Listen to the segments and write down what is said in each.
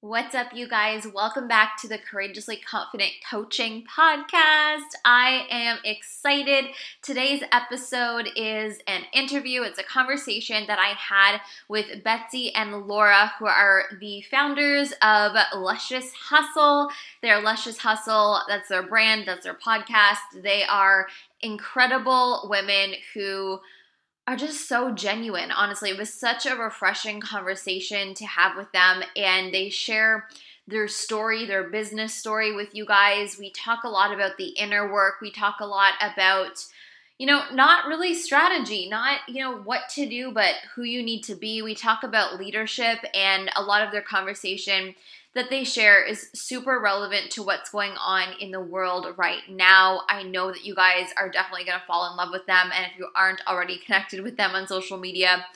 What's up, you guys? Welcome back to the Courageously Confident Coaching Podcast. I am excited. Today's episode is an interview, it's a conversation that I had with Betsy and Laura, who are the founders of Luscious Hustle. They're Luscious Hustle, that's their brand, that's their podcast. They are incredible women who are just so genuine. Honestly, it was such a refreshing conversation to have with them, and they share their story, their business story with you guys. We talk a lot about the inner work, we talk a lot about you know, not really strategy, not, you know, what to do, but who you need to be. We talk about leadership, and a lot of their conversation that they share is super relevant to what's going on in the world right now. I know that you guys are definitely going to fall in love with them. And if you aren't already connected with them on social media,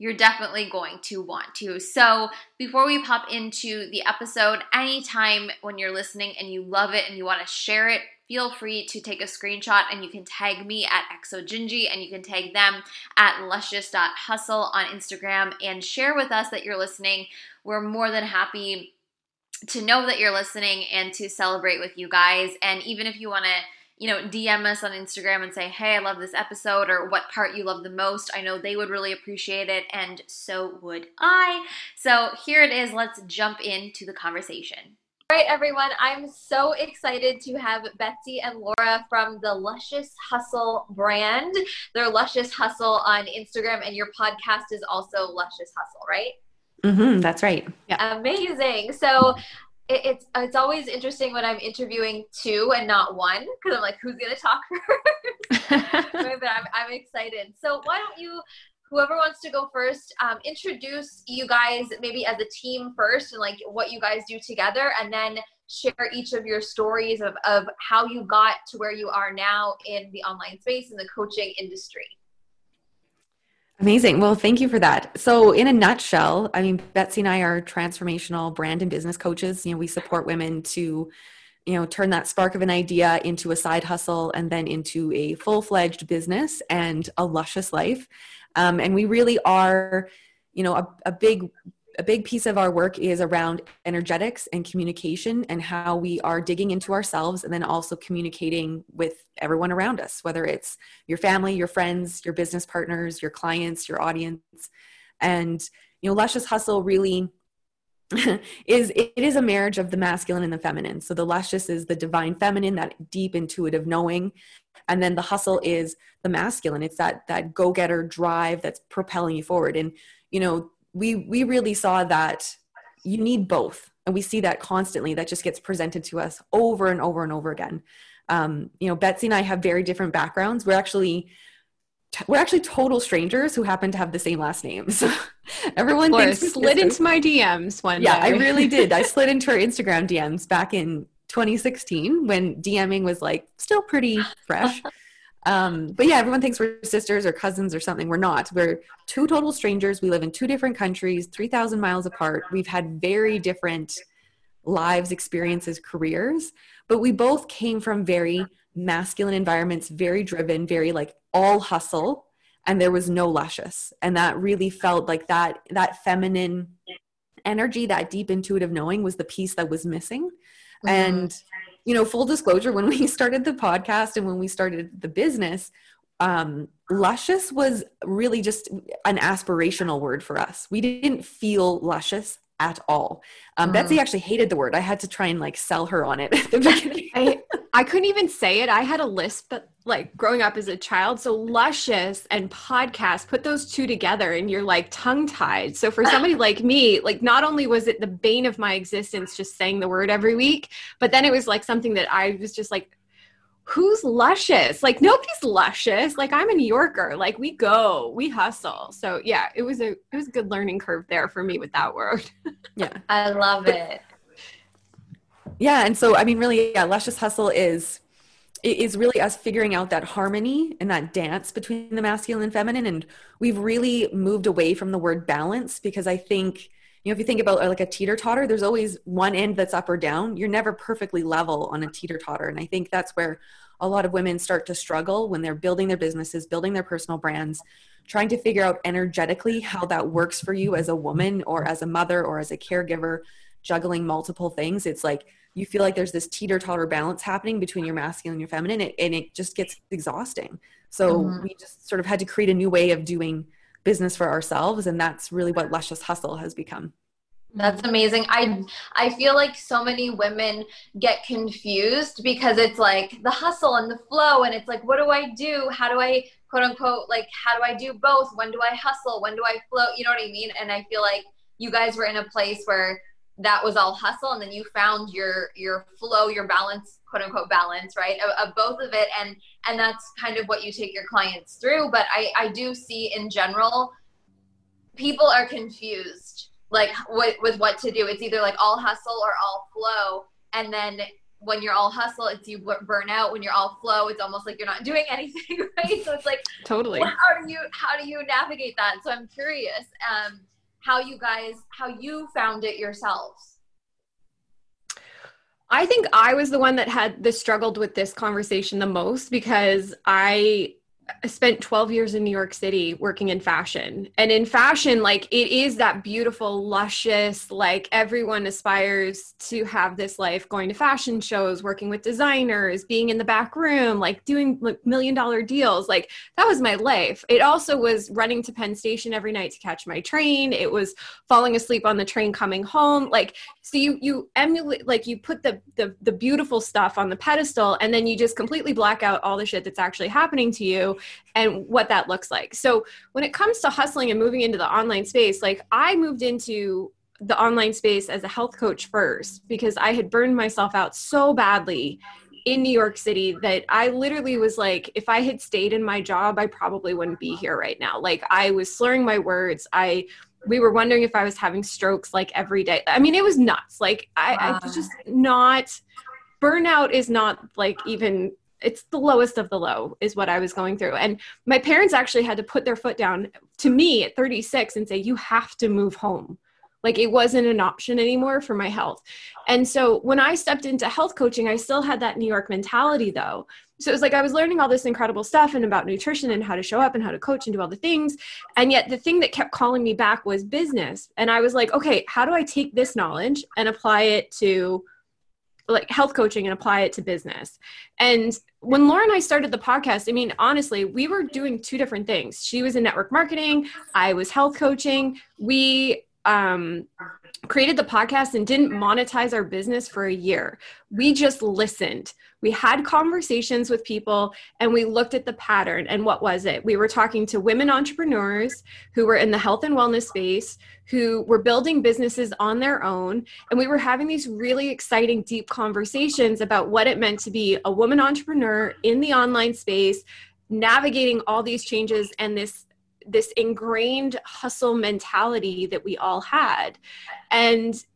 you're definitely going to want to. So, before we pop into the episode, anytime when you're listening and you love it and you want to share it, feel free to take a screenshot and you can tag me at exogingy and you can tag them at luscious.hustle on Instagram and share with us that you're listening. We're more than happy to know that you're listening and to celebrate with you guys. And even if you want to, you know, DM us on Instagram and say, hey, I love this episode or what part you love the most, I know they would really appreciate it, and so would I. So here it is. Let's jump into the conversation. All right, everyone, I'm so excited to have Betsy and Laura from the Luscious Hustle brand. They're Luscious Hustle on Instagram, and your podcast is also Luscious Hustle, right? Mm-hmm, that's right. Yeah. Amazing. So it, it's it's always interesting when I'm interviewing two and not one because I'm like, who's gonna talk first? but I'm I'm excited. So why don't you? Whoever wants to go first, um, introduce you guys maybe as a team first and like what you guys do together, and then share each of your stories of, of how you got to where you are now in the online space in the coaching industry. Amazing. Well, thank you for that. So, in a nutshell, I mean, Betsy and I are transformational brand and business coaches. You know, we support women to, you know, turn that spark of an idea into a side hustle and then into a full fledged business and a luscious life. Um, and we really are, you know, a, a big a big piece of our work is around energetics and communication and how we are digging into ourselves and then also communicating with everyone around us, whether it's your family, your friends, your business partners, your clients, your audience. And, you know, Luscious Hustle really is it is a marriage of the masculine and the feminine. So the luscious is the divine feminine, that deep intuitive knowing, and then the hustle is the masculine. It's that that go-getter drive that's propelling you forward. And you know, we we really saw that you need both and we see that constantly that just gets presented to us over and over and over again um, you know betsy and i have very different backgrounds we're actually we're actually total strangers who happen to have the same last names. Everyone thinks slid into my DMs one yeah, day. I really did. I slid into her Instagram DMs back in 2016 when DMing was like still pretty fresh. Um, but yeah, everyone thinks we're sisters or cousins or something. We're not. We're two total strangers. We live in two different countries, 3,000 miles apart. We've had very different lives, experiences, careers, but we both came from very masculine environments, very driven, very like all hustle, and there was no luscious. And that really felt like that that feminine energy, that deep intuitive knowing was the piece that was missing. Mm-hmm. And you know, full disclosure, when we started the podcast and when we started the business, um, luscious was really just an aspirational word for us. We didn't feel luscious at all. Um, mm. Betsy actually hated the word. I had to try and like sell her on it at the beginning. I, I couldn't even say it. I had a lisp, but like growing up as a child. So luscious and podcast, put those two together and you're like tongue tied. So for somebody like me, like not only was it the bane of my existence just saying the word every week, but then it was like something that I was just like, who's luscious? Like nobody's luscious. Like I'm a New Yorker. Like we go, we hustle. So yeah, it was a it was a good learning curve there for me with that word. yeah. I love it. Yeah. And so I mean really, yeah, luscious hustle is is really us figuring out that harmony and that dance between the masculine and feminine. And we've really moved away from the word balance because I think, you know, if you think about like a teeter totter, there's always one end that's up or down. You're never perfectly level on a teeter totter. And I think that's where a lot of women start to struggle when they're building their businesses, building their personal brands, trying to figure out energetically how that works for you as a woman or as a mother or as a caregiver juggling multiple things it's like you feel like there's this teeter totter balance happening between your masculine and your feminine and, and it just gets exhausting so mm-hmm. we just sort of had to create a new way of doing business for ourselves and that's really what luscious hustle has become that's amazing. I I feel like so many women get confused because it's like the hustle and the flow and it's like what do I do? How do I quote unquote like how do I do both? When do I hustle? When do I flow? You know what I mean? And I feel like you guys were in a place where that was all hustle and then you found your your flow, your balance, quote unquote balance, right? Of, of both of it and and that's kind of what you take your clients through, but I I do see in general people are confused like with, with what to do. It's either like all hustle or all flow. And then when you're all hustle, it's you burn out. When you're all flow, it's almost like you're not doing anything, right? So it's like totally. How do you how do you navigate that? So I'm curious, um, how you guys how you found it yourselves. I think I was the one that had the struggled with this conversation the most because I I spent 12 years in New York City working in fashion. And in fashion, like it is that beautiful, luscious, like everyone aspires to have this life going to fashion shows, working with designers, being in the back room, like doing like, million dollar deals. Like that was my life. It also was running to Penn Station every night to catch my train. It was falling asleep on the train coming home. Like, so you, you emulate, like you put the, the, the beautiful stuff on the pedestal and then you just completely black out all the shit that's actually happening to you and what that looks like. So when it comes to hustling and moving into the online space, like I moved into the online space as a health coach first because I had burned myself out so badly in New York City that I literally was like, if I had stayed in my job, I probably wouldn't be here right now. Like I was slurring my words. I we were wondering if I was having strokes like every day. I mean, it was nuts. Like I, wow. I was just not burnout is not like even it's the lowest of the low is what i was going through. And my parents actually had to put their foot down to me at 36 and say you have to move home. Like it wasn't an option anymore for my health. And so when i stepped into health coaching i still had that new york mentality though. So it was like i was learning all this incredible stuff and about nutrition and how to show up and how to coach and do all the things. And yet the thing that kept calling me back was business. And i was like okay how do i take this knowledge and apply it to like health coaching and apply it to business. And when Laura and I started the podcast, I mean, honestly, we were doing two different things. She was in network marketing, I was health coaching. We um, created the podcast and didn't monetize our business for a year. We just listened. We had conversations with people and we looked at the pattern. And what was it? We were talking to women entrepreneurs who were in the health and wellness space, who were building businesses on their own. And we were having these really exciting, deep conversations about what it meant to be a woman entrepreneur in the online space, navigating all these changes and this this ingrained hustle mentality that we all had and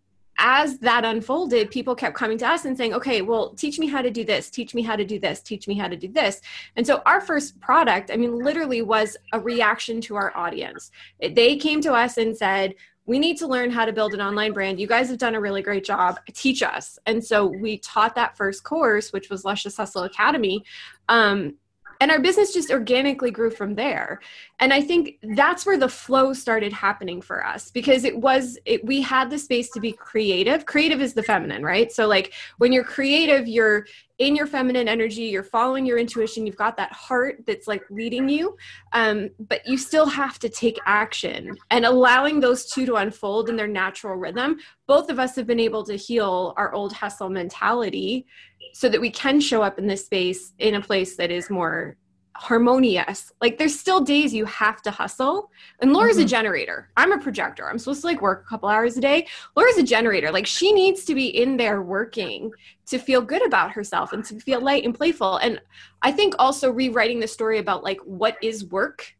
as that unfolded, people kept coming to us and saying, okay, well, teach me how to do this, teach me how to do this, teach me how to do this. And so our first product, I mean, literally was a reaction to our audience. They came to us and said, we need to learn how to build an online brand. You guys have done a really great job. Teach us. And so we taught that first course, which was Luscious Hustle Academy. Um, and our business just organically grew from there. And i think that's where the flow started happening for us because it was it, we had the space to be creative. Creative is the feminine right? So like when you're creative you're in your feminine energy you're following your intuition you've got that heart that's like leading you. Um, but you still have to take action. And allowing those two to unfold in their natural rhythm both of us have been able to heal our old hustle mentality so that we can show up in this space in a place that is more harmonious. Like there's still days you have to hustle. And Laura's mm-hmm. a generator. I'm a projector. I'm supposed to like work a couple hours a day. Laura's a generator. Like she needs to be in there working to feel good about herself and to feel light and playful. And I think also rewriting the story about like what is work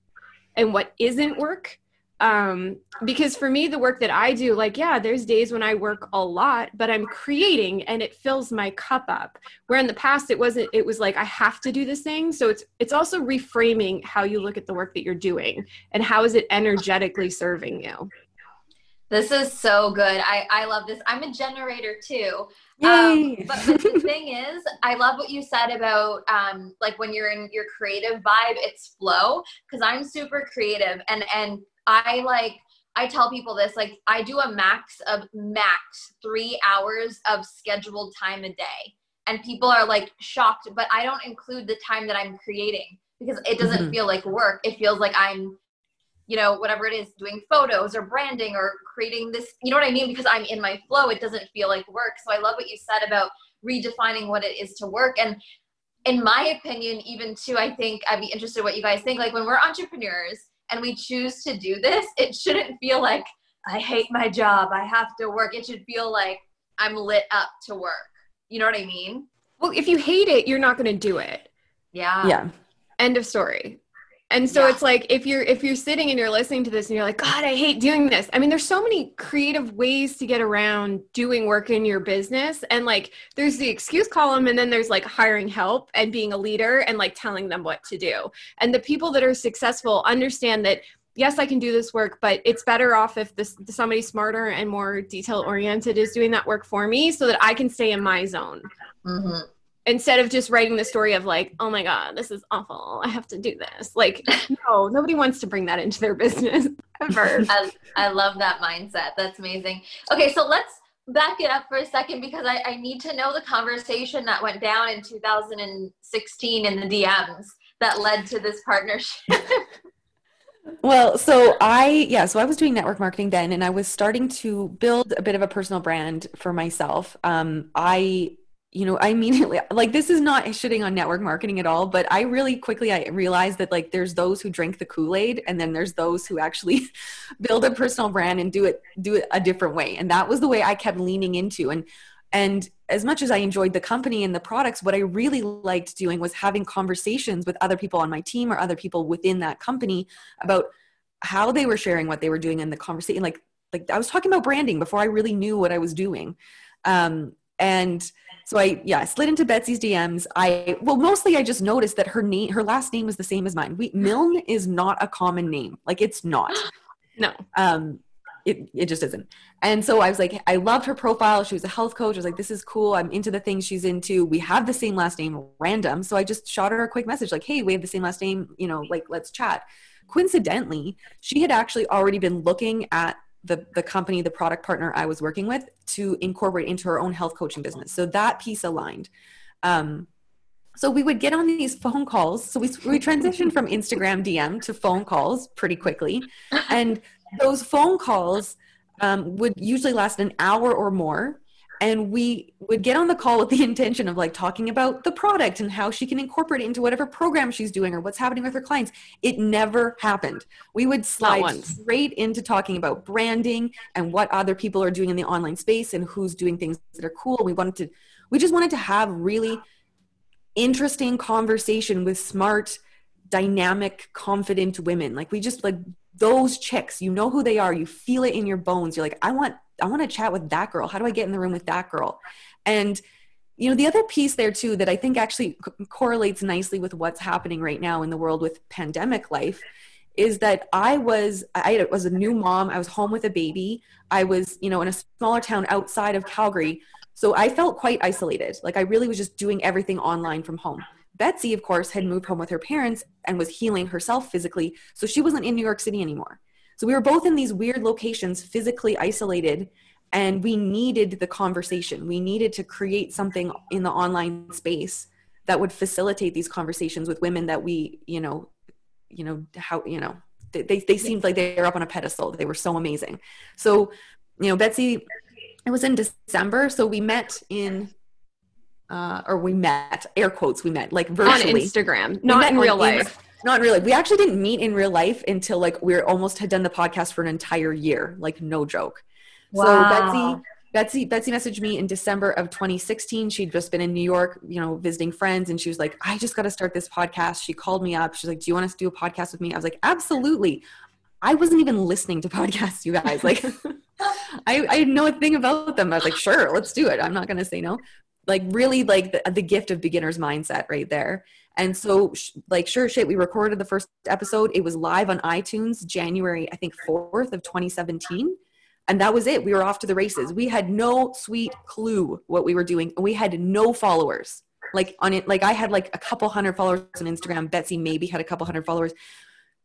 and what isn't work um, because for me the work that i do like yeah there's days when i work a lot but i'm creating and it fills my cup up. Where in the past it wasn't it was like i have to do this thing. So it's it's also reframing how you look at the work that you're doing and how is it energetically serving you. This is so good. I i love this. I'm a generator too. Um, but, but the thing is, I love what you said about um, like when you're in your creative vibe, it's flow. Because I'm super creative, and and I like I tell people this like I do a max of max three hours of scheduled time a day. And people are like shocked, but I don't include the time that I'm creating because it doesn't mm-hmm. feel like work. It feels like I'm, you know, whatever it is, doing photos or branding or creating this, you know what I mean? Because I'm in my flow, it doesn't feel like work. So I love what you said about redefining what it is to work. And in my opinion, even too, I think I'd be interested what you guys think. Like when we're entrepreneurs, and we choose to do this, it shouldn't feel like I hate my job, I have to work. It should feel like I'm lit up to work. You know what I mean? Well, if you hate it, you're not going to do it. Yeah. Yeah. End of story and so yeah. it's like if you're if you're sitting and you're listening to this and you're like god i hate doing this. I mean there's so many creative ways to get around doing work in your business. And like there's the excuse column and then there's like hiring help and being a leader and like telling them what to do. And the people that are successful understand that yes i can do this work but it's better off if this somebody smarter and more detail oriented is doing that work for me so that i can stay in my zone. Mm-hmm instead of just writing the story of like oh my god this is awful. I have to do this. Like no nobody wants to bring that into their business ever. I, I love that mindset. That's amazing. Okay so let's back it up for a second because I, I need to know the conversation that went down in 2016 in the dms that led to this partnership. Well so i yeah so i was doing network marketing then and i was starting to build a bit of a personal brand for myself. Um, i you know, I immediately like this is not shitting on network marketing at all, but I really quickly I realized that like there's those who drink the Kool-Aid and then there's those who actually build a personal brand and do it do it a different way. And that was the way I kept leaning into and and as much as I enjoyed the company and the products, what I really liked doing was having conversations with other people on my team or other people within that company about how they were sharing what they were doing in the conversation. Like, like I was talking about branding before I really knew what I was doing. Um, and so I yeah, I slid into Betsy's DMs. I well mostly I just noticed that her name her last name was the same as mine. We Milne is not a common name. Like it's not. no. Um it, it just isn't. And so I was like, I loved her profile. She was a health coach. I was like, this is cool. I'm into the things she's into. We have the same last name, random. So I just shot her a quick message like, hey, we have the same last name, you know, like let's chat. Coincidentally, she had actually already been looking at the, the company, the product partner I was working with to incorporate into her own health coaching business. So that piece aligned. Um, so we would get on these phone calls. So we, we transitioned from Instagram DM to phone calls pretty quickly. And those phone calls um, would usually last an hour or more and we would get on the call with the intention of like talking about the product and how she can incorporate it into whatever program she's doing or what's happening with her clients. It never happened. We would slide straight into talking about branding and what other people are doing in the online space and who's doing things that are cool. We wanted to we just wanted to have really interesting conversation with smart dynamic confident women. Like we just like those chicks you know who they are. You feel it in your bones. You're like i want I want to chat with that girl. How do I get in the room with that girl? And you know, the other piece there too that I think actually correlates nicely with what's happening right now in the world with pandemic life is that I was I was a new mom. I was home with a baby. I was, you know, in a smaller town outside of Calgary. So I felt quite isolated. Like I really was just doing everything online from home. Betsy, of course, had moved home with her parents and was healing herself physically. So she wasn't in New York City anymore. So we were both in these weird locations, physically isolated, and we needed the conversation. We needed to create something in the online space that would facilitate these conversations with women that we, you know, you know, how, you know, they, they, they seemed like they were up on a pedestal. They were so amazing. So, you know, Betsy, it was in December. So we met in uh, or we met air quotes we met like virtually on instagram not in real life not really. We actually didn't meet in real life until like we are almost had done the podcast for an entire year. Like no joke. Wow. So Betsy Betsy Betsy messaged me in December of 2016. She'd just been in New York, you know, visiting friends, and she was like, "I just got to start this podcast." She called me up. She's like, "Do you want us to do a podcast with me?" I was like, "Absolutely." I wasn't even listening to podcasts, you guys. Like, I I know a thing about them. I was like, "Sure, let's do it." I'm not going to say no. Like, really, like the, the gift of beginner's mindset right there. And so, like, sure shit, we recorded the first episode. It was live on iTunes January, I think, 4th of 2017. And that was it. We were off to the races. We had no sweet clue what we were doing. And we had no followers. Like, on it, like, I had like a couple hundred followers on Instagram. Betsy maybe had a couple hundred followers.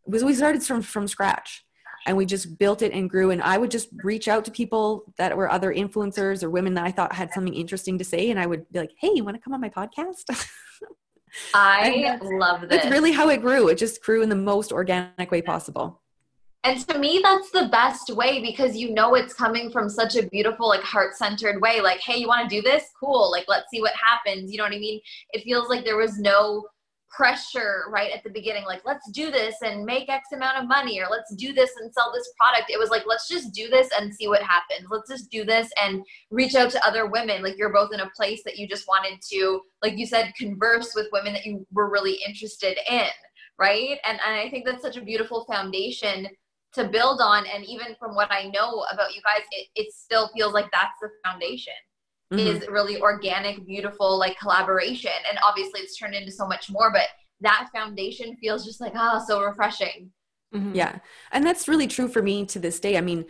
Was we started from, from scratch. And we just built it and grew and i would just reach out to people that were other influencers or women that i thought had something interesting to say and i would be like hey you want to come on my podcast I love this. that's really how it grew it just grew in the most organic way possible And to me, that's the best way because you know it's coming from such a beautiful, like heart centered way. Like, hey, you want to do this? Cool. Like, let's see what happens. You know what I mean? It feels like there was no pressure right at the beginning. Like, let's do this and make X amount of money, or let's do this and sell this product. It was like, let's just do this and see what happens. Let's just do this and reach out to other women. Like, you're both in a place that you just wanted to, like you said, converse with women that you were really interested in. Right. And, and I think that's such a beautiful foundation to build on and even from what i know about you guys it, it still feels like that's the foundation Mhm. is really organic beautiful like collaboration and obviously it's turned into so much more but that foundation feels just like ah so refreshing Mhm. Yeah. And that's really true for me to this day. I mean,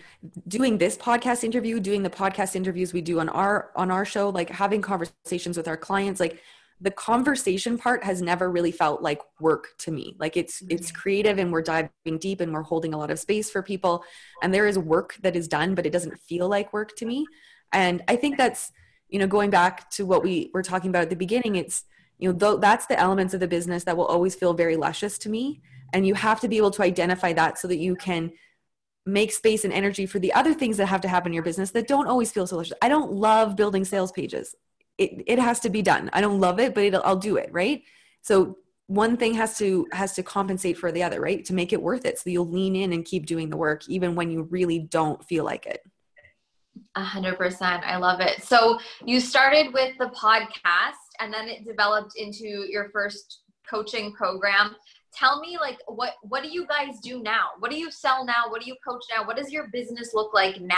doing this podcast interview, doing the podcast interviews we do on our on our show, like having conversations with our clients, like the conversation part has never really felt like work to me. Like it's it's creative and we're diving deep and we're holding a lot of space for people and there is work that is done, but it doesn't feel like work to me. And I think that's, you know, going back to what we were talking about at the beginning, it's you know, though that's the elements of the business that will always feel very luscious to me and you have to be able to identify that so that you can make space and energy for the other things that have to happen in your business that don't always feel so luscious I don't love building sales pages. It, it has to be done. I don't love it, but I'll do it. Right. So one thing has to, has to compensate for the other, right. To make it worth it. So you'll lean in and keep doing the work, even when you really don't feel like it. A hundred percent. I love it. So you started with the podcast and then it developed into your first coaching program. Tell me like what what do you guys do now? What do you sell now? What do you coach now? What does your business look like now?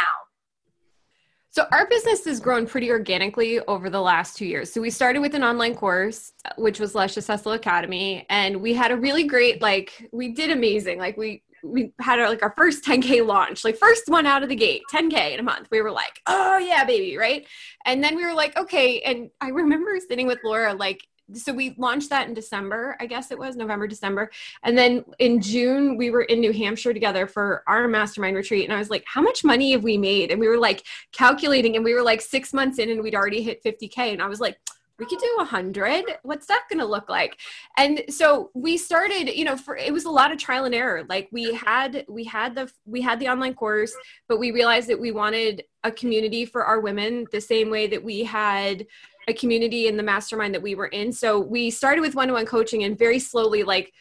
So our business has grown pretty organically over the last two years. So we started with an online course, which was Luscious Hustle Academy, and we had a really great like we did amazing. Like we we had our like our first 10k launch, like first one out of the gate, 10k in a month. We were like, oh yeah, baby, right? And then we were like, okay. And I remember sitting with Laura like. So we launched that in December, I guess it was November, December. And then in June, we were in New Hampshire together for our mastermind retreat. And I was like, how much money have we made? And we were like calculating, and we were like six months in, and we'd already hit 50K. And I was like, we could do a 100 what's that going to look like? And so we started you know for it was a lot of trial and error. Like we had we had the we had the online course but we realized that we wanted a community for our women the same way that we had a community in the mastermind that we were in. So we started with one-on-one coaching and very slowly like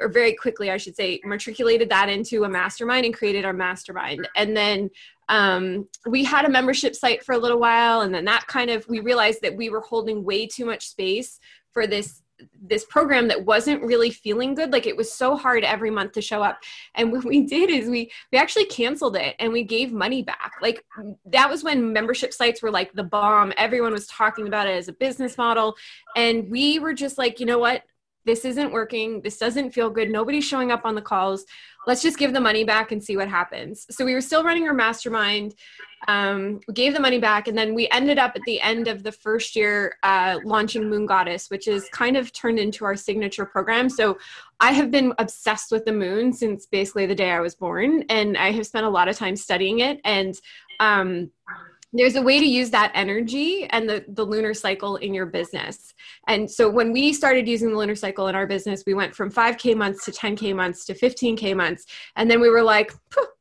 or very quickly i should say matriculated that into a mastermind and created our mastermind. And then um, we had a membership site for a little while and then that kind of we realized that we were holding way too much space for this this program that wasn't really feeling good. Like it was so hard every month to show up. And what we did is we we actually canceled it and we gave money back. Like that was when membership sites were like the bomb. Everyone was talking about it as a business model. And we were just like you know what this isn't working this doesn't feel good nobody's showing up on the calls let's just give the money back and see what happens. So we were still running our mastermind um, we gave the money back and then we ended up at the end of the first year uh, launching moon goddess which is kind of turned into our signature program. So i have been obsessed with the moon since basically the day i was born and i have spent a lot of time studying it and um, there's a way to use that energy and the, the lunar cycle in your business. And so when we started using the lunar cycle in our business, we went from 5K months to 10K months to 15K months. And then we were like,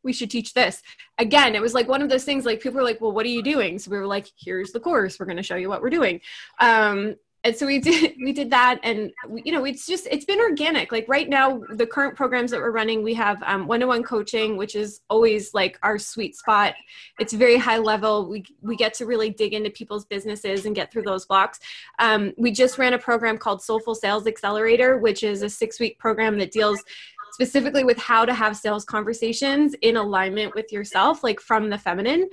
we should teach this. Again, it was like one of those things like people were like, well, what are you doing? So we were like, here's the course. We're going to show you what we're doing. Um, and so we did we did that and we, you know it's just it's been organic. Like right now the current programs that we're running we have um, one-on-one coaching which is always like our sweet spot. It's very high level. We we get to really dig into people's businesses and get through those blocks. Um, we just ran a program called soulful sales accelerator which is a six week program that deals specifically with how to have sales conversations in alignment with yourself like from the feminine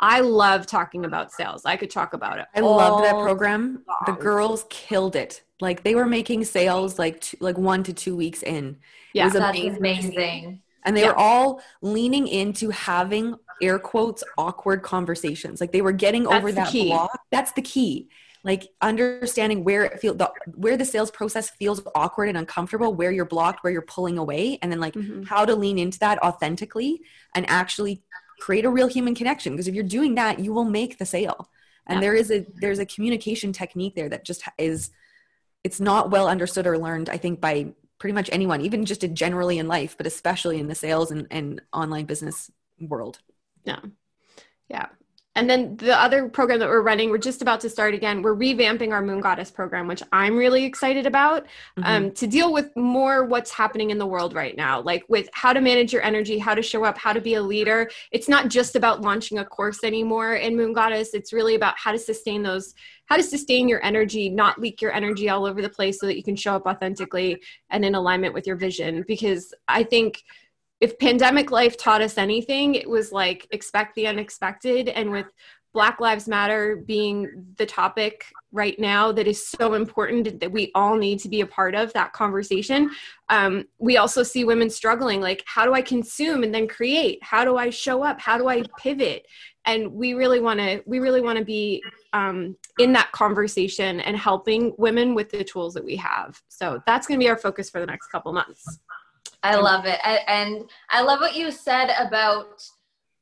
I love talking about sales. I could talk about it. I loved that all program. The girls killed it. Like they were making sales like two, like one to two weeks in. Yeah. it was That's amazing. amazing. And they Yeah. were all leaning into having air quotes awkward conversations. Like they were getting That's over the that key. block. That's the key. Like understanding where it feel the where the sales process feels awkward and uncomfortable, where you're blocked, where you're pulling away, and then like Mhm. how to lean into that authentically and actually create a real human connection. Because if you're doing that, you will make the sale. And Yeah. there is a there's a communication technique there that just is it's not well understood or learned, I think, by pretty much anyone, even just in generally in life, but especially in the sales and, and online business world. Yeah. Yeah. And then the other program that we're running, we're just about to start again. We're revamping our Moon Goddess program, which I'm really excited about Mhm. um, to deal with more what's happening in the world right now, like with how to manage your energy, how to show up, how to be a leader. It's not just about launching a course anymore in Moon Goddess. It's really about how to sustain those, how to sustain your energy, not leak your energy all over the place so that you can show up authentically and in alignment with your vision. Because I think if pandemic life taught us anything, it was like expect the unexpected. And with Black Lives Matter being the topic right now that is so important that we all need to be a part of that conversation, um, we also see women struggling like, how do I consume and then create? How do I show up? How do I pivot? And we really want to, we really want to be um, in that conversation and helping women with the tools that we have. So that's going to be our focus for the next couple months. I love it. I, and I love what you said about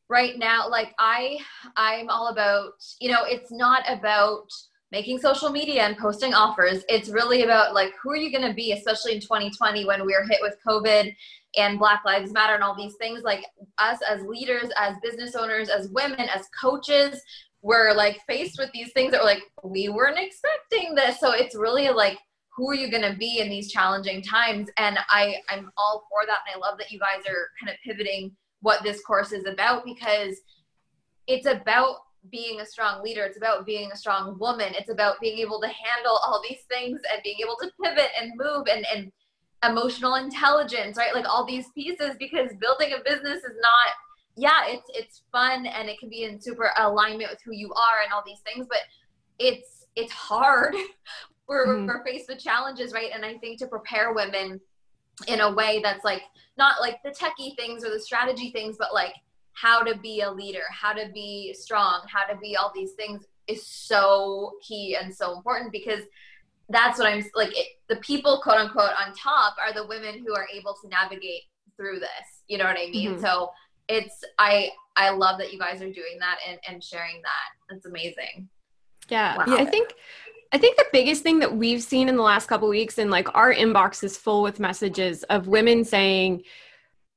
right now like I I'm all about, you know, it's not about making social media and posting offers. It's really about like who are you going to be especially in 2020 when we are hit with COVID and Black Lives Matter and all these things like us as leaders, as business owners, as women, as coaches, we're like faced with these things that we're like we weren't expecting this. So it's really like who are you going to be in these challenging times? And i i'm all for that and i love that you guys are kind of pivoting what this course is about because it's about being a strong leader it's about being a strong woman it's about being able to handle all these things and being able to pivot and move and and emotional intelligence right? Like all these pieces because building a business is not yeah it's it's fun and it can be in super alignment with who you are and all these things but it's it's hard we're, Mhm. we're faced with challenges right and i think to prepare women in a way that's like not like the techie things or the strategy things but like how to be a leader how to be strong how to be all these things is so key and so important because that's what i'm like it, the people quote unquote on top are the women who are able to navigate through this you know what i mean Mhm. so it's i i love that you guys are doing that and, and sharing that that's amazing Yeah. Wow. I think I think the biggest thing that we've seen in the last couple weeks and like our inbox is full with messages of women saying,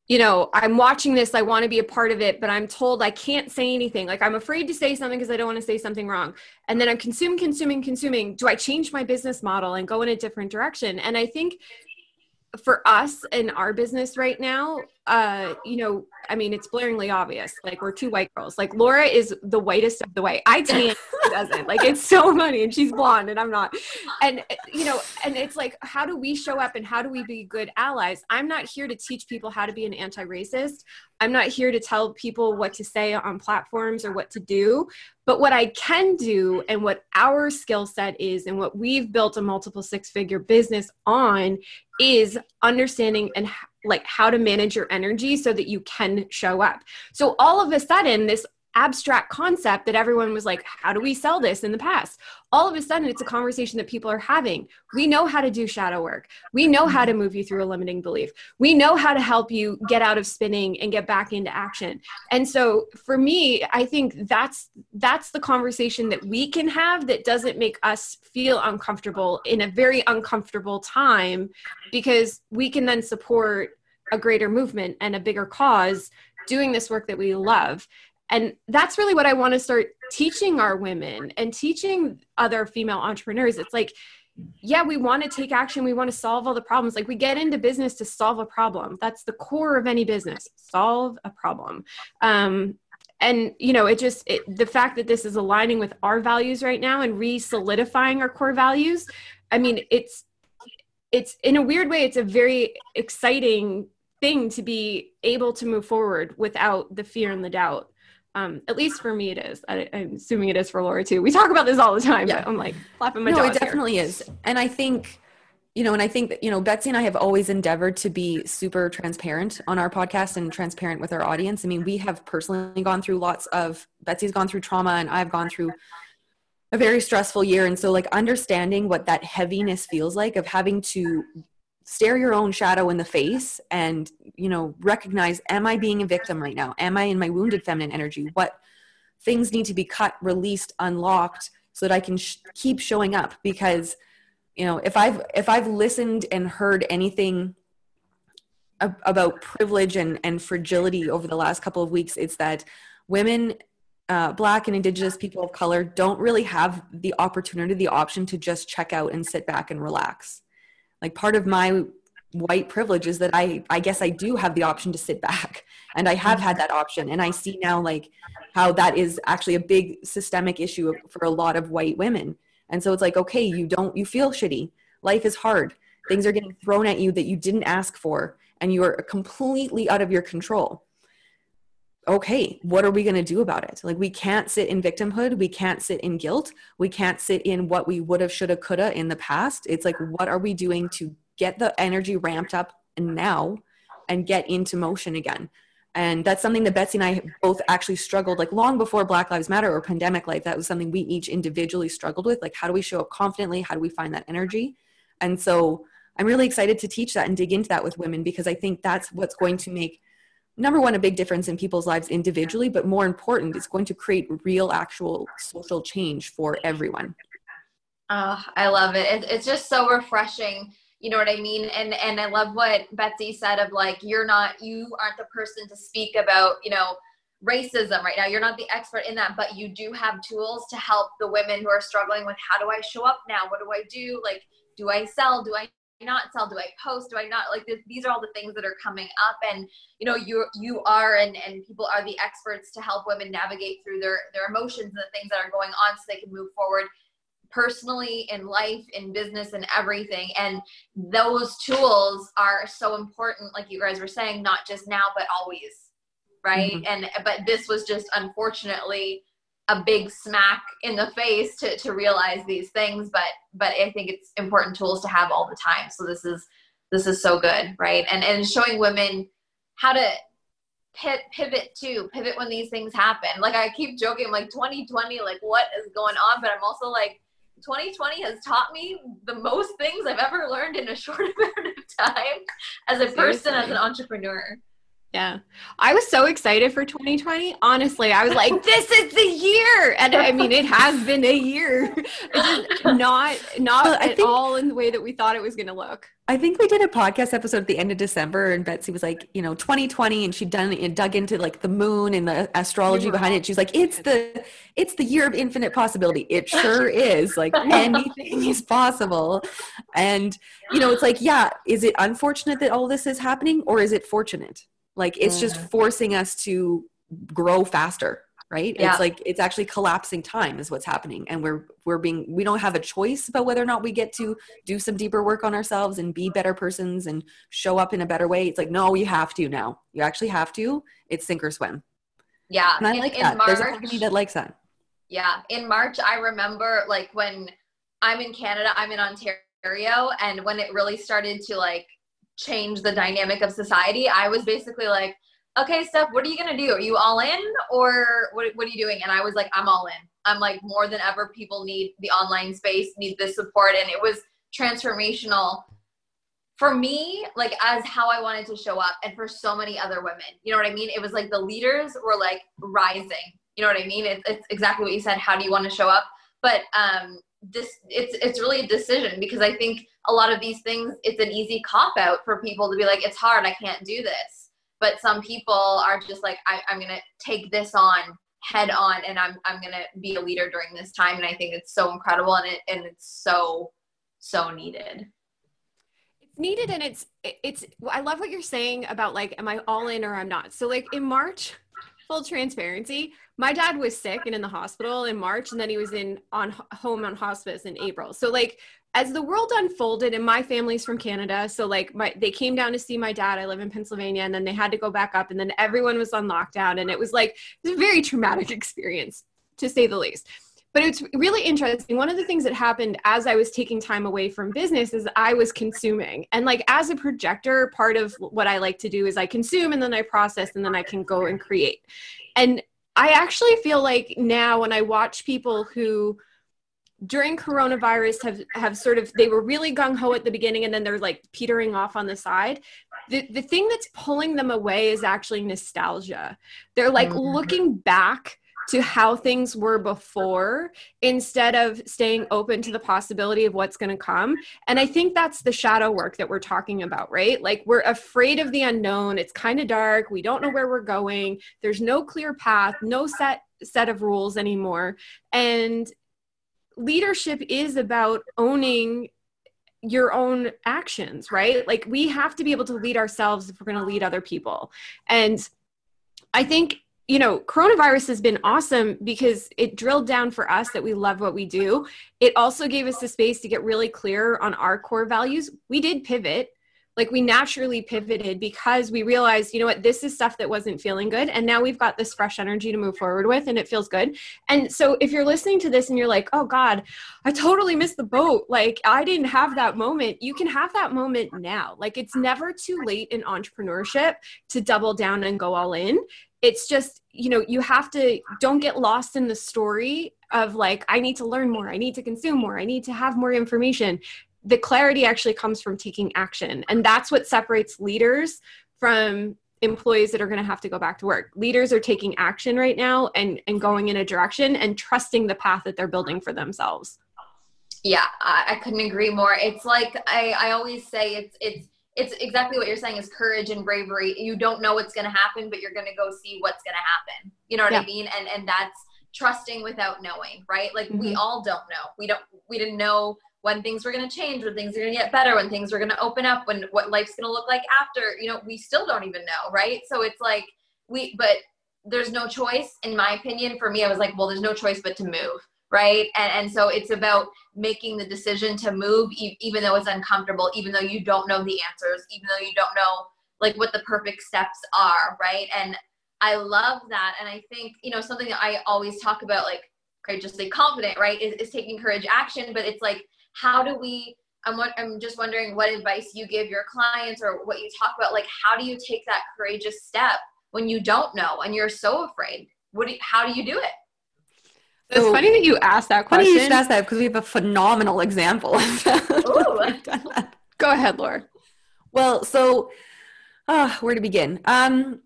you know, I'm watching this, I want to be a part of it, but I'm told I can't say anything. Like I'm afraid to say something because I don't want to say something wrong. And then I'm consuming, consuming, consuming. Do I change my business model and go in a different direction? And I think for us in our business right now, uh, you know, I mean, it's blaringly obvious. Like we're two white girls. Like Laura is the whitest of the white. I tan, she doesn't. Like it's so funny, and she's blonde, and I'm not. And you know, and it's like, how do we show up, and how do we be good allies? I'm not here to teach people how to be an anti-racist. I'm not here to tell people what to say on platforms or what to do. But what I can do, and what our skill set is, and what we've built a multiple six-figure business on, is understanding and like how to manage your energy so that you can show up. So all of a sudden, this abstract concept that everyone was like, how do we sell this in the past? All of a sudden, it's a conversation that people are having. We know how to do shadow work. We know how to move you through a limiting belief. We know how to help you get out of spinning and get back into action. And so for me, I think that's that's the conversation that we can have that doesn't make us feel uncomfortable in a very uncomfortable time because we can then support a greater movement and a bigger cause doing this work that we love. And that's really what I want to start teaching our women and teaching other female entrepreneurs. It's like, yeah, we want to take action. We want to solve all the problems. Like we get into business to solve a problem. That's the core of any business. Solve a problem. Um, and you know, it just it, the fact that this is aligning with our values right now and re-solidifying our core values. I mean, it's it's in a weird way, it's a very exciting thing to be able to move forward without the fear and the doubt. Um, at least for me, it is. I, I'm assuming it is for Laura too. We talk about this all the time, Yeah. but I'm like flapping my no, jaws it definitely is. And I think you know, and I think that, you know, Betsy and I have always endeavored to be super transparent on our podcast and transparent with our audience. I mean, we have personally gone through lots of, Betsy's gone through trauma and I've gone through a very stressful year. And so, like, understanding what that heaviness feels like of having to stare your own shadow in the face and, you know, recognize, am I being a victim right now? Am I in my wounded feminine energy? What things need to be cut, released, unlocked so that I can sh- keep showing up? Because, you know if i've if i've listened and heard anything ab- about privilege and and fragility over the last couple of weeks it's that women uh, black and indigenous people of color don't really have the opportunity the option to just check out and sit back and relax like part of my white privilege is that i i guess i do have the option to sit back and i have had that option and i see now like how that is actually a big systemic issue for a lot of white women and so it's like, okay, you don't, you feel shitty. Life is hard. Things are getting thrown at you that you didn't ask for, and you are completely out of your control. Okay, what are we going to do about it? Like, we can't sit in victimhood. We can't sit in guilt. We can't sit in what we would have, should have, could have in the past. It's like, what are we doing to get the energy ramped up now and get into motion again? and that's something that betsy and i both actually struggled like long before black lives matter or pandemic life that was something we each individually struggled with like how do we show up confidently how do we find that energy and so i'm really excited to teach that and dig into that with women because i think that's what's going to make number one a big difference in people's lives individually but more important it's going to create real actual social change for everyone. Oh i love it. It's just so refreshing you know what i mean? And and i love what betsy said of like you're not you aren't the person to speak about you know racism right now. You're not the expert in that but you do have tools to help the women who are struggling with how do i show up now? What do i do? Like do i sell? Do i not sell do i post do i not like this, these are all the things that are coming up and you know you you are and and people are the experts to help women navigate through their their emotions and the things that are going on so they can move forward personally in life in business and everything and those tools are so important like you guys were saying not just now but always right mm-hmm. and but this was just unfortunately a big smack in the face to to realize these things but but i think it's important tools to have all the time. So this is this is so good right? And and showing women how to pivot too pivot when these things happen. Like i keep joking like 2020 like what is going on? But i'm also like 2020 has taught me the most things I've ever learned in a short amount of time as a person, as an entrepreneur. Yeah. I was so excited for 2020. Honestly, I was like, this is the year. And I mean, it has been a year. It's not not well, at think, all in the way that we thought it was going to look. I think we did a podcast episode at the end of December and Betsy was like, you know, 2020 and she'd done and dug into like the moon and the astrology behind it. She's like, it's the it's the year of infinite possibility. It sure is. Like anything is possible. And you know, it's like, yeah, is it unfortunate that all this is happening or is it fortunate? Like it's just mm. forcing us to grow faster, right? Yeah. It's like it's actually collapsing time is what's happening. And we're we're being we don't have a choice about whether or not we get to do some deeper work on ourselves and be better persons and show up in a better way. It's like, no, you have to now. You actually have to. It's sink or swim. Yeah. And I in, like that. March, There's a company that likes that. Yeah. In March, I remember like when I'm in Canada, I'm in Ontario, and when it really started to like change the dynamic of society, I was basically like, okay, Steph, what are you gonna do? Are you all in or what, what are you doing? And I was like, I'm all in. I'm like, more than ever, people need the online space, need this support. And it was transformational for me, like as how I wanted to show up and for so many other women. You know what I mean? It was like the leaders were like rising. You know what I mean? It, it's exactly what you said. How do you want to show up? But um, this it's it's really a decision because I think a lot of these things it's an easy cop out for people to be like it's hard I can't do this. But some people are just like I, I'm gonna take this on head on and I'm I'm gonna be a leader during this time. And I think it's so incredible and it and it's so so needed. It's needed and it's it's I love what you're saying about like am I all in or I'm not? So like in March full transparency my dad was sick and in the hospital in March, and then he was in on home on hospice in April. So like as the world unfolded, and my family's from Canada, so like my they came down to see my dad. I live in Pennsylvania, and then they had to go back up, and then everyone was on lockdown, and it was like it was a very traumatic experience to say the least. But it's really interesting. One of the things that happened as i was taking time away from business is i was consuming. And like as a projector part of what i like to do is i consume and then i process and then i can go and create. And i actually feel like now when i watch people who during coronavirus have have sort of they were really gung-ho at the beginning and then they're like petering off on the side the, the thing that's pulling them away is actually nostalgia. They're like mm-hmm. looking back to how things were before instead of staying open to the possibility of what's going to come. And I think that's the shadow work that we're talking about, right? Like we're afraid of the unknown. It's kind of dark. We don't know where we're going. There's no clear path, no set set of rules anymore. And leadership is about owning your own actions, right? Like we have to be able to lead ourselves if we're going to lead other people. And I think you know, coronavirus has been awesome because it drilled down for us that we love what we do. It also gave us the space to get really clear on our core values. We did pivot. Like we naturally pivoted because we realized, you know what, this is stuff that wasn't feeling good. And now we've got this fresh energy to move forward with and it feels good. And so if you're listening to this and you're like, oh God, I totally missed the boat. Like I didn't have that moment. You can have that moment now. Like it's never too late in entrepreneurship to double down and go all in it's just you know you have to don't get lost in the story of like i need to learn more i need to consume more i need to have more information the clarity actually comes from taking action and that's what separates leaders from employees that are going to have to go back to work leaders are taking action right now and and going in a direction and trusting the path that they're building for themselves yeah i, I couldn't agree more it's like i i always say it's it's it's exactly what you're saying is courage and bravery. You don't know what's going to happen, but you're going to go see what's going to happen. You know what yeah. I mean? And and that's trusting without knowing, right? Like mm-hmm. we all don't know. We don't we didn't know when things were going to change, when things are going to get better, when things were going to open up, when what life's going to look like after. You know, we still don't even know, right? So it's like we but there's no choice in my opinion for me. I was like, well, there's no choice but to move right and, and so it's about making the decision to move e- even though it's uncomfortable even though you don't know the answers even though you don't know like what the perfect steps are right and i love that and i think you know something that i always talk about like courageously confident right is, is taking courage action but it's like how do we I'm, I'm just wondering what advice you give your clients or what you talk about like how do you take that courageous step when you don't know and you're so afraid what do you, how do you do it it's so, funny that you asked that question. Funny you should ask that because we have a phenomenal example. Go ahead, Laura. Well, so uh, where to begin? Um,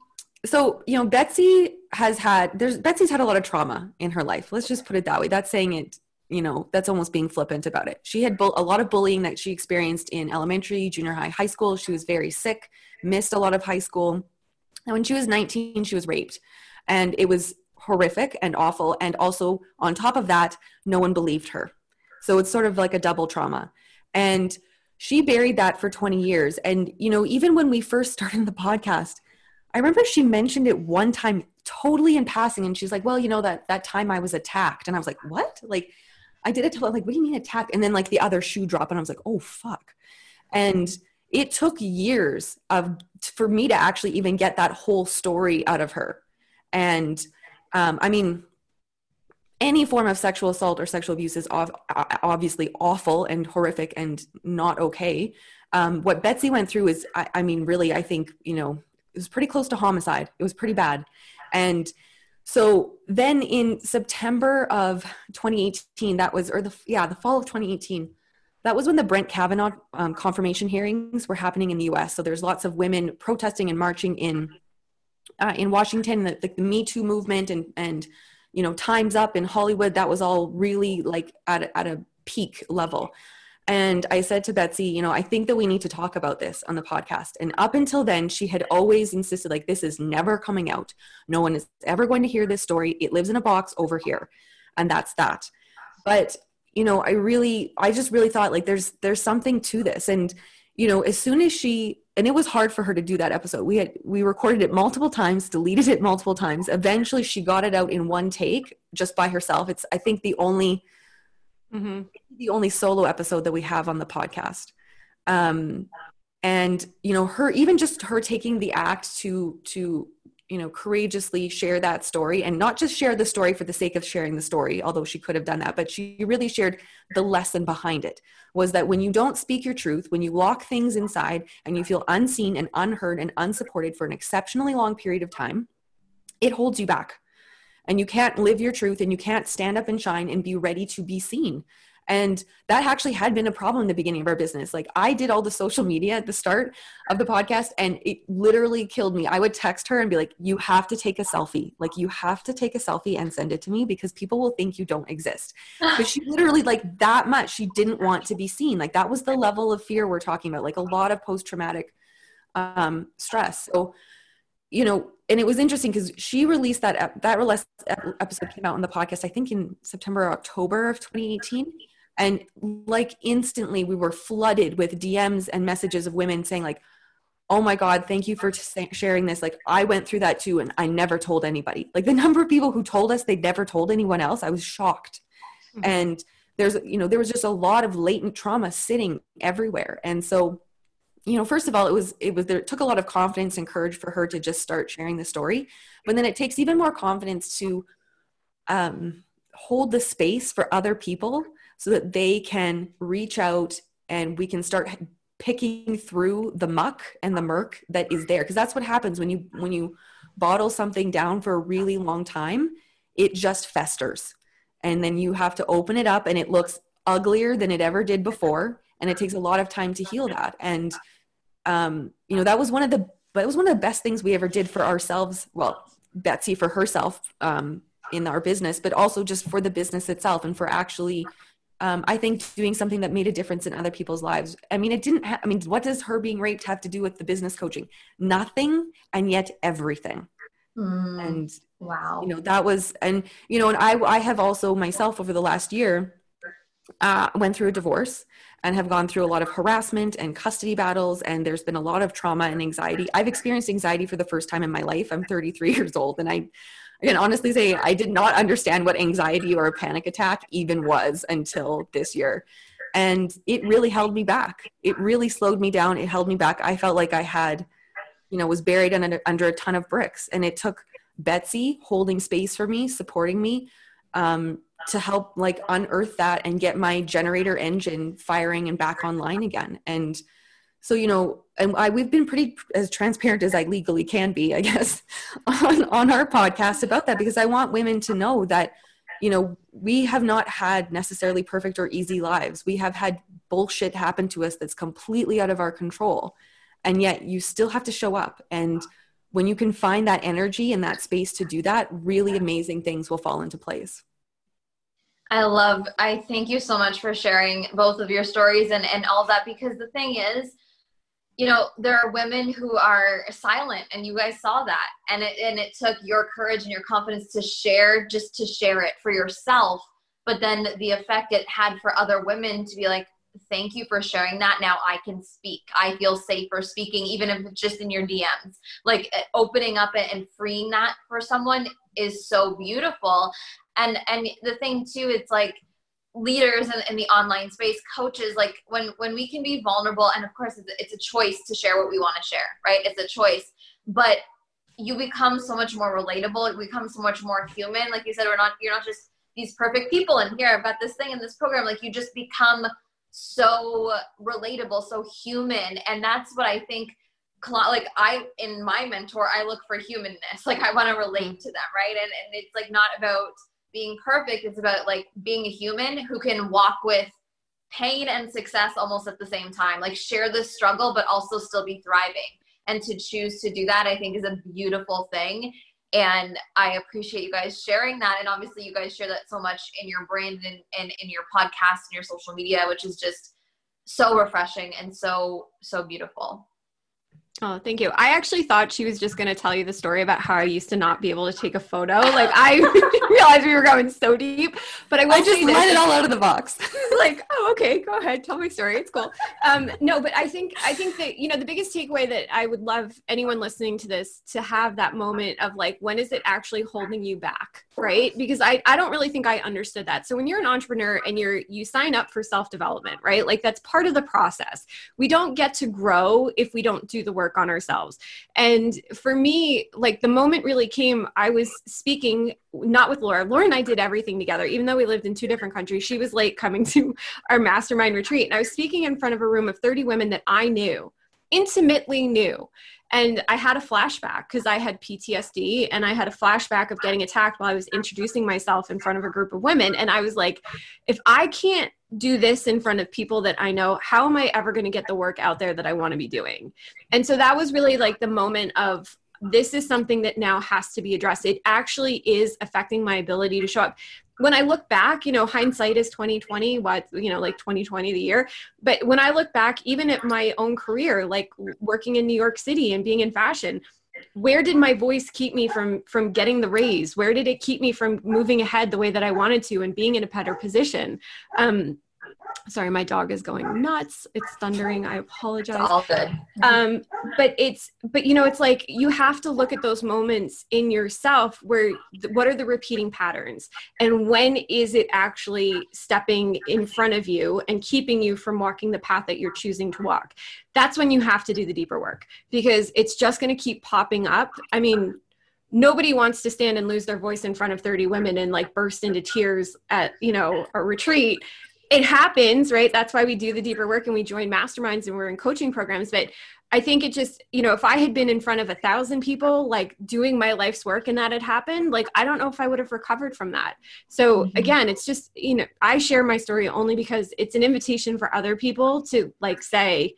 so you know, Betsy has had there's Betsy's had a lot of trauma in her life. Let's just put it that way. That's saying it. You know, that's almost being flippant about it. She had a lot of bullying that she experienced in elementary, junior high, high school. She was very sick, missed a lot of high school. And when she was 19, she was raped. And it was horrific and awful. And also, on top of that, no one believed her. So it's sort of like a double trauma. And she buried that for 20 years. And, you know, even when we first started the podcast, I remember she mentioned it one time totally in passing. And she's like, well, you know, that, that time I was attacked. And I was like, what? Like, I did it to like, what do you mean attacked? And then like the other shoe drop. And I was like, oh, fuck. And it took years of for me to actually even get that whole story out of her. And um, I mean, any form of sexual assault or sexual abuse is obviously awful and horrific and not okay. Um, what Betsy went through is, I, I, mean, really, I think, you know, it was pretty close to homicide. It was pretty bad. And so then in September of 2018, that was, or the, yeah, the fall of 2018, that was when the Brett Kavanaugh um, confirmation hearings were happening in the US. So there's lots of women protesting and marching in uh, in Washington, the, the, the Me Too movement and and you know Times Up in Hollywood, that was all really like at at a peak level. And I said to Betsy, you know, I think that we need to talk about this on the podcast. And up until then, she had always insisted, like, this is never coming out. No one is ever going to hear this story. It lives in a box over here. And that's that. But, you know, I really, I just really thought like there's, there's something to this. And, you know, as soon as she and it was hard for her to do that episode. We had we recorded it multiple times, deleted it multiple times. Eventually, she got it out in one take just by herself. It's I think the only mm-hmm. the only solo episode that we have on the podcast. Um, and you know, her even just her taking the act to to you know courageously share that story and not just share the story for the sake of sharing the story although she could have done that but she really shared the lesson behind it was that when you don't speak your truth when you lock things inside and you feel unseen and unheard and unsupported for an exceptionally long period of time it holds you back and you can't live your truth and you can't stand up and shine and be ready to be seen and that actually had been a problem in the beginning of our business. Like I did all the social media at the start of the podcast and it literally killed me. I would text her and be like, you have to take a selfie. Like you have to take a selfie and send it to me because people will think you don't exist. But she literally like that much, she didn't want to be seen. Like that was the level of fear we're talking about, like a lot of post-traumatic um, stress. So, you know, and it was interesting because she released that that release episode came out on the podcast, I think in September or October of 2018 and like instantly we were flooded with dms and messages of women saying like oh my god thank you for t- sharing this. Like i went through that too and i never told anybody. Like the number of people who told us they never told anyone else i was shocked. Mm-hmm. and there's you know there was just a lot of latent trauma sitting everywhere. And so you know first of all it was it was there it took a lot of confidence and courage for her to just start sharing the story. But then it takes even more confidence to um hold the space for other people so that they can reach out and we can start picking through the muck and the murk that is there. Because that's what happens when you when you bottle something down for a really long time it just festers. And then you have to open it up and it looks uglier than it ever did before. And it takes a lot of time to heal that. And um, you know that was one of the that was one of the best things we ever did for ourselves well betsy for herself um, in our business but also just for the business itself and for actually um, I think doing something that made a difference in other people's lives. I mean, it didn't. Ha- I mean, what does her being raped have to do with the business coaching? Nothing, and yet everything. Mm, and wow, you know that was, and you know, and I, I have also myself over the last year uh, went through a divorce and have gone through a lot of harassment and custody battles, and there's been a lot of trauma and anxiety. I've experienced anxiety for the first time in my life. I'm 33 years old, and I I can honestly say I did not understand what anxiety or a panic attack even was until this year. And it really held me back. It really slowed me down. It held me back. I felt like I had, you know, was buried under, under a ton of bricks. And it took Betsy holding space for me, supporting me, um, to help like unearth that and get my generator engine firing and back online again. And so you know and I, we've been pretty as transparent as i legally can be i guess on, on our podcast about that because i want women to know that you know we have not had necessarily perfect or easy lives. We have had bullshit happen to us that's completely out of our control. And yet you still have to show up. And when you can find that energy and that space to do that really amazing things will fall into place I love, I thank you so much for sharing both of your stories and, and all that because the thing is, you know there are women who are silent and you guys saw that. And it and it took your courage and your confidence to share just to share it for yourself. But then the effect it had for other women to be like thank you for sharing that. Now i can speak. I feel safer speaking even if it's just in your dms like eh, opening up it and freeing that for someone is so beautiful. And and the thing too it's like leaders in, in, the online space coaches like when when we can be vulnerable and of course it's, it's a choice to share what we want to share right? It's a choice. But you become so much more relatable it becomes so much more human. Like you said we're not you're not just these perfect people in here i've got this thing in this program like you just become so relatable so human. And that's what i think like i in my mentor i look for humanness like i want to relate mm. to them right and, and it's like not about being perfect. It's about like being a human who can walk with pain and success almost at the same time. Like share the struggle, but also still be thriving. And to choose to do that, I think is a beautiful thing. And I appreciate you guys sharing that. And obviously, you guys share that so much in your brand and, and in your podcast and your social media, which is just so refreshing and so, so beautiful. Oh, thank you. I actually thought she was just going to tell you the story about how I used to not be able to take a photo. Like I realized we were going so deep, but I, I just let it all out of the box. like, oh, okay, go ahead, tell my story. It's cool. Um, no, but I think I think that you know the biggest takeaway that I would love anyone listening to this to have that moment of like, when is it actually holding you back, right? Because I I don't really think I understood that. So when you're an entrepreneur and you're you sign up for self development, right? Like that's part of the process. We don't get to grow if we don't do the work work on ourselves. And for me, like the moment really came, I was speaking not with Laura. Laura and I did everything together, even though we lived in two different countries. She was late coming to our mastermind retreat. And I was speaking in front of a room of 30 women that I knew, intimately knew. And I had a flashback because I had PTSD and I had a flashback of getting attacked while I was introducing myself in front of a group of women. And I was like, if I can't do this in front of people that I know, how am I ever going to get the work out there that I want to be doing? And so that was really like the moment of this is something that now has to be addressed. It actually is affecting my ability to show up. When I look back, you know, hindsight is 2020, what, you know, like 2020 the year. But when I look back, even at my own career, like working in New York City and being in fashion, where did my voice keep me from from getting the raise where did it keep me from moving ahead the way that i wanted to and being in a better position um sorry my dog is going nuts. It's thundering. I apologize. It's all good. um but it's but you know it's like you have to look at those moments in yourself where what are the repeating patterns? And when is it actually stepping in front of you and keeping you from walking the path that you're choosing to walk? That's when you have to do the deeper work because it's just going to keep popping up. I mean nobody wants to stand and lose their voice in front of 30 women and like burst into tears at you know a retreat it happens right? That's why we do the deeper work and we join masterminds and we're in coaching programs. But i think it just you know if i had been in front of a thousand people like doing my life's work and that had happened like i don't know if i would have recovered from that. So Mhm. again it's just you know i share my story only because it's an invitation for other people to like say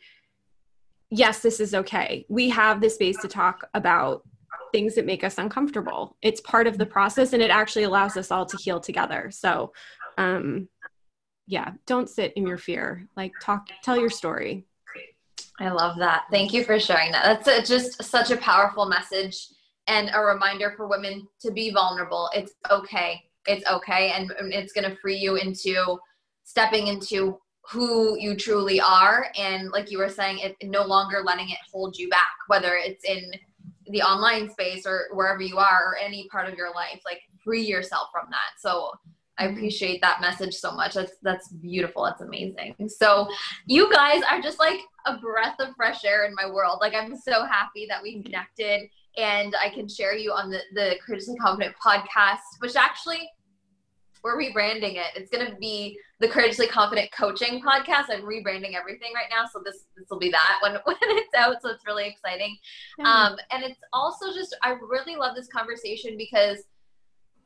yes this is okay. We have the space to talk about things that make us uncomfortable. It's part of the process and it actually allows us all to heal together. So um yeah don't sit in your fear like talk tell your story I love that. Thank you for sharing that. That's a, just such a powerful message and a reminder for women to be vulnerable. It's okay. It's okay. And, and it's going to free you into stepping into who you truly are. And like you were saying, it no longer letting it hold you back, whether it's in the online space or wherever you are or any part of your life, like free yourself from that. So I appreciate that message so much. That's that's beautiful. That's amazing. So you guys are just like a breath of fresh air in my world. Like I'm so happy that we connected and I can share you on the the Courageously Confident podcast, which actually we're rebranding it. It's gonna be the Courageously Confident Coaching Podcast. I'm rebranding everything right now, so this this will be that when when it's out. So it's really exciting. Um, and it's also just I really love this conversation because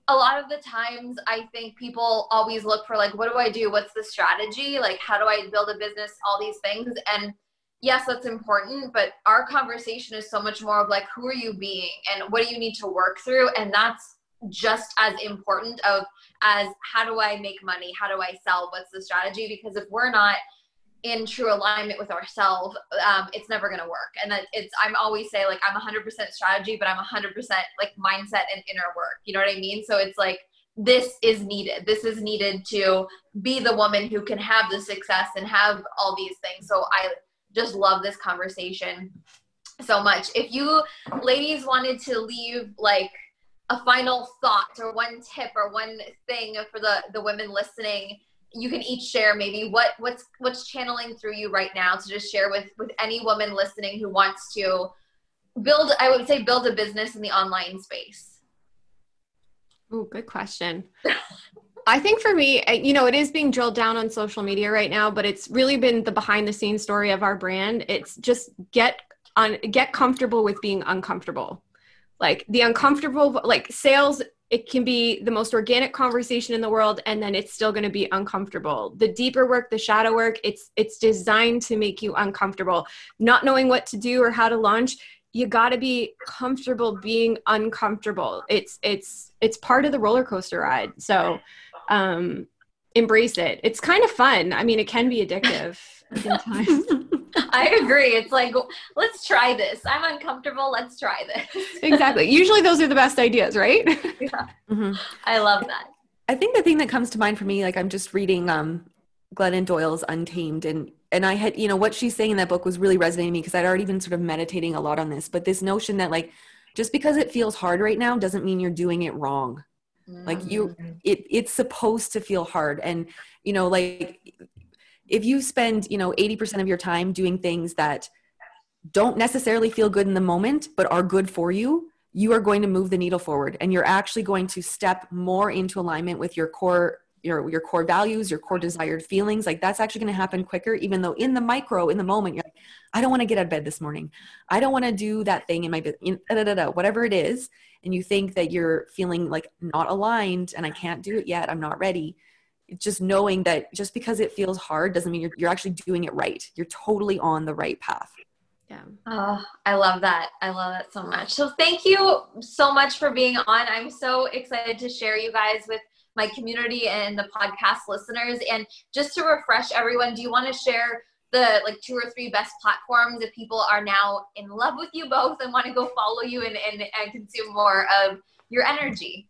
a lot of the times I think people always look for like, what do I do? What's the strategy? Like, how do I build a business? All these things. And yes, that's important, but our conversation is so much more of like, who are you being and what do you need to work through? And that's just as important of as how do I make money? How do I sell? What's the strategy? Because if we're not in true alignment with ourselves, um, it's never going to work. And that it's, I'm always say like, I'm 100% strategy, but I'm 100% like mindset and inner work. You know what I mean? So it's like, this is needed. This is needed to be the woman who can have the success and have all these things. So I just love this conversation so much. If you ladies wanted to leave like a final thought or one tip or one thing for the the women listening, you can each share maybe what what's what's channeling through you right now to just share with with any woman listening who wants to build I would say build a business in the online space. Oh, good question. I think for me, you know, it is being drilled down on social media right now, but it's really been the behind the scenes story of our brand. It's just get on get comfortable with being uncomfortable. Like the uncomfortable like sales it can be the most organic conversation in the world and then it's still going to be uncomfortable. The deeper work, the shadow work, it's it's designed to make you uncomfortable. Not knowing what to do or how to launch, you got to be comfortable being uncomfortable. It's it's it's part of the roller coaster ride. So um embrace it. It's kind of fun. I mean, it can be addictive sometimes. I agree. It's like let's try this. I'm uncomfortable. Let's try this. exactly. Usually those are the best ideas, right? Mhm. I love that. I think the thing that comes to mind for me, like I'm just reading um, Glennon Doyle's Untamed, and and I had, you know, what she's saying in that book was really resonating to me because I'd already been sort of meditating a lot on this. But this notion that like just because it feels hard right now doesn't mean you're doing it wrong. Like you, it it's supposed to feel hard, and you know, like if you spend you know 80% of your time doing things that don't necessarily feel good in the moment, but are good for you, you are going to move the needle forward and you're actually going to step more into alignment with your core your your core values your core desired feelings. Like that's actually going to happen quicker even though in the micro in the moment you're like i don't want to get out of bed this morning. I don't want to do that thing in my business whatever it is and you think that you're feeling like not aligned and i can't do it yet i'm not ready just knowing that just because it feels hard doesn't mean you're, you're actually doing it right you're totally on the right path yeah. Oh, I love that. I love that so much. So thank you so much for being on. I'm so excited to share you guys with my community and the podcast listeners. And just to refresh everyone, do you want to share the like two or three best platforms if people are now in love with you both and want to go follow you and, and, and consume more of your energy?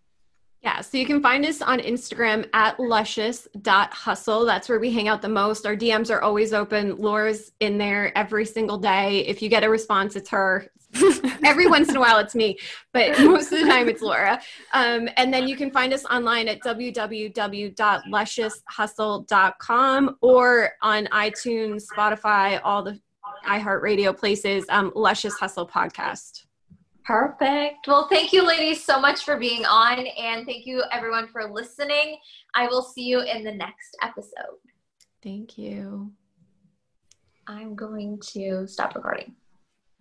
Yeah, so you can find us on Instagram at luscious.hustle. That's where we hang out the most. Our DMs are always open. Laura's in there every single day. If you get a response, it's her. every once in a while, it's me, but most of the time, it's Laura. Um, and then you can find us online at www.luscioushustle.com or on iTunes, Spotify, all the iHeartRadio places, um, Luscious Hustle Podcast. Perfect. Well, thank you, ladies, so much for being on. And thank you, everyone, for listening. I will see you in the next episode. Thank you. I'm going to stop recording.